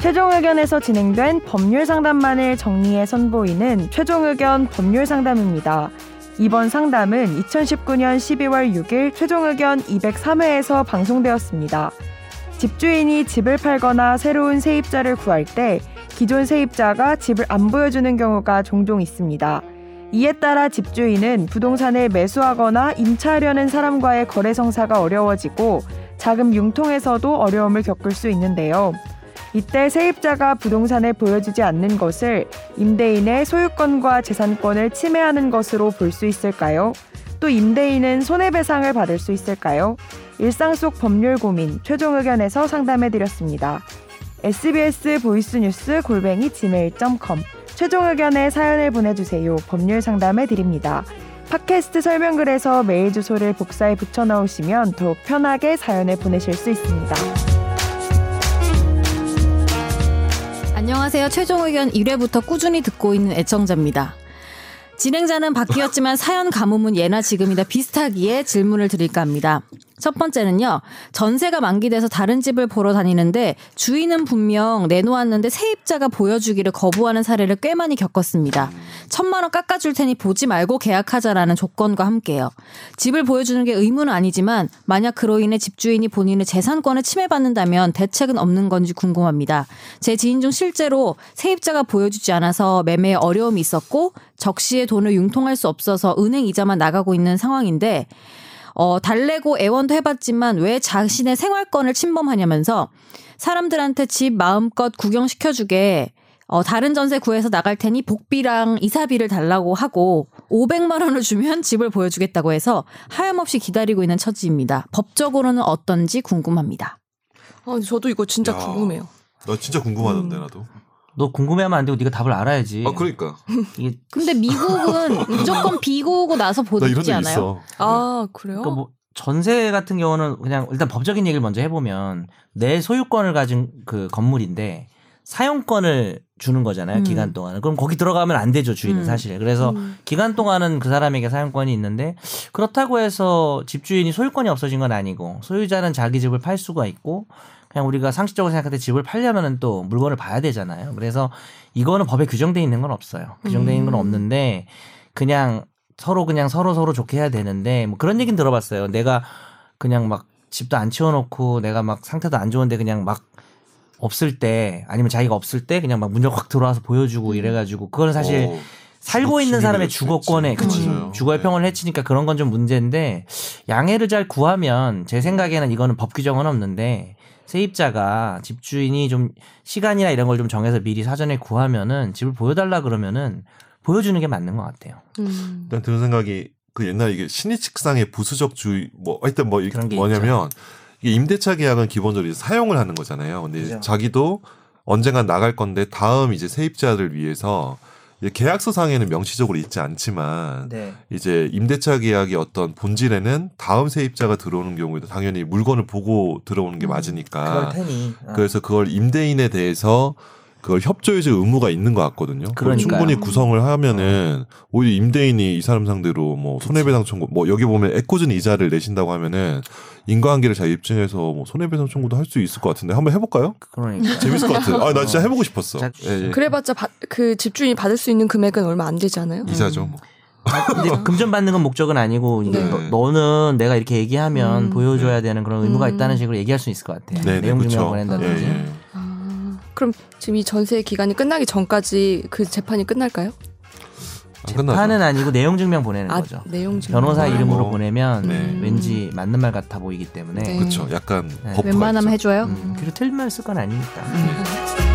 최종 의견에서 진행된 법률 상담만을 정리해 선보이는 최종 의견 법률 상담입니다. 이번 상담은 2019년 12월 6일 최종 의견 203회에서 방송되었습니다. 집주인이 집을 팔거나 새로운 세입자를 구할 때 기존 세입자가 집을 안 보여주는 경우가 종종 있습니다. 이에 따라 집주인은 부동산을 매수하거나 임차하려는 사람과의 거래 성사가 어려워지고 자금 융통에서도 어려움을 겪을 수 있는데요. 이때 세입자가 부동산을 보여주지 않는 것을 임대인의 소유권과 재산권을 침해하는 것으로 볼 수 있을까요? 또 임대인은 손해배상을 받을 수 있을까요? 일상 속 법률 고민 최종 의견에서 상담해 드렸습니다. SBS 보이스뉴스 골뱅이 gmail.com 최종 의견에 사연을 보내주세요. 법률 상담해 드립니다. 팟캐스트 설명글에서 메일 주소를 복사해 붙여 넣으시면 더욱 편하게 사연을 보내실 수 있습니다. 안녕하세요. 최종 의견 1회부터 꾸준히 듣고 있는 애청자입니다. 진행자는 바뀌었지만 사연 가뭄은 예나 지금이나 비슷하기에 질문을 드릴까 합니다. 첫 번째는요. 전세가 만기돼서 다른 집을 보러 다니는데 주인은 분명 내놓았는데 세입자가 보여주기를 거부하는 사례를 꽤 많이 겪었습니다. 천만 원 깎아줄 테니 보지 말고 계약하자라는 조건과 함께요. 집을 보여주는 게 의무는 아니지만 만약 그로 인해 집주인이 본인의 재산권을 침해받는다면 대책은 없는 건지 궁금합니다. 제 지인 중 실제로 세입자가 보여주지 않아서 매매에 어려움이 있었고 적시에 돈을 융통할 수 없어서 은행 이자만 나가고 있는 상황인데 어, 달래고 애원도 해봤지만 왜 자신의 생활권을 침범하냐면서 사람들한테 집 마음껏 구경시켜주게 어, 다른 전세 구해서 나갈 테니 복비랑 이사비를 달라고 하고 500만 원을 주면 집을 보여주겠다고 해서 하염없이 기다리고 있는 처지입니다. 법적으로는 어떤지 궁금합니다. 아, 저도 이거 진짜 야. 궁금해요. 나 진짜 궁금하던데 나도. 너 궁금해하면 안 되고 네가 답을 알아야지. 아 그러니까 이게 근데 미국은 무조건 비고고 나서 나 이런 보지 적 않아요? 있어. 아, 그래요? 그러니까 뭐 전세 같은 경우는 그냥 일단 법적인 얘기를 먼저 해보면 내 소유권을 가진 그 건물인데 사용권을 주는 거잖아요 음. 기간 동안 그럼 거기 들어가면 안 되죠 주인은 음. 사실 그래서 음. 기간 동안은 그 사람에게 사용권이 있는데 그렇다고 해서 집주인이 소유권이 없어진 건 아니고 소유자는 자기 집을 팔 수가 있고 그냥 우리가 상식적으로 생각할 때 집을 팔려면은 또 물건을 봐야 되잖아요 그래서 이거는 법에 규정돼 있는 건 없어요 규정돼 있는 건 음. 없는데 그냥 서로 그냥 서로 서로 좋게 해야 되는데 뭐 그런 얘기는 들어봤어요 내가 그냥 막 집도 안 치워놓고 내가 막 상태도 안 좋은데 그냥 막 없을 때 아니면 자기가 없을 때 그냥 막 문열 확 들어와서 보여주고 이래가지고 그거는 사실 어, 살고 있는 사람의 주거권에. 그치 맞아요. 주거의 네. 평을 해치니까 그런 건 좀 문제인데 양해를 잘 구하면 제 생각에는 이거는 법 규정은 없는데 세입자가 집주인이 좀 시간이나 이런 걸 좀 정해서 미리 사전에 구하면은 집을 보여달라 그러면은 보여주는 게 맞는 것 같아요. 음. 일단 드는 생각이 그 옛날 이게 신의칙상의 부수적 주의 뭐 하여튼 뭐 이게 뭐냐면 이게 임대차 계약은 기본적으로 이제 사용을 하는 거잖아요. 근데 그죠. 자기도 언젠간 나갈 건데 다음 이제 세입자를 위해서 이제 계약서상에는 명시적으로 있지 않지만 네. 이제 임대차 계약의 어떤 본질에는 다음 세입자가 들어오는 경우에도 당연히 물건을 보고 들어오는 게 음, 맞으니까 그럴 테니. 어. 그래서 그걸 임대인에 대해서 그걸 협조해줄 의무가 있는 것 같거든요. 그걸. 충분히 구성을 하면은 오히려 임대인이 이 사람 상대로 뭐 손해배상 청구, 뭐 여기 보면 애꿎은 이자를 내신다고 하면은 인과관계를 잘 입증해서 뭐 손해배상 청구도 할 수 있을 것 같은데 한번 해볼까요? 그러니까. 재밌을 것 같아요. 아나 진짜 해보고 싶었어. 자, 예, 예. 그래봤자 바- 그 집주인이 받을 수 있는 금액은 얼마 안 되지 않아요? 이자죠. 뭐. 아, 근데 금전 받는 건 목적은 아니고 이제 네. 너, 는 내가 이렇게 얘기하면 음. 보여줘야 되는 그런 의무가 음. 있다는 식으로 얘기할 수 있을 것 같아요. 네, 네, 내용 증명 그렇죠. 보낸다든지. 그럼 지금 이 전세 기간이 끝나기 전까지 그 재판이 끝날까요? 재판은 아니고 내용 증명 보내는 아, 거죠. 내용 증명. 변호사 아, 이름으로 뭐. 보내면 네. 왠지 맞는 말 같아 보이기 때문에 네. 그렇죠. 약간 네. 웬만하면 있죠. 해줘요? 음, 그리고 틀린 말 쓸 건 아니니까. 네.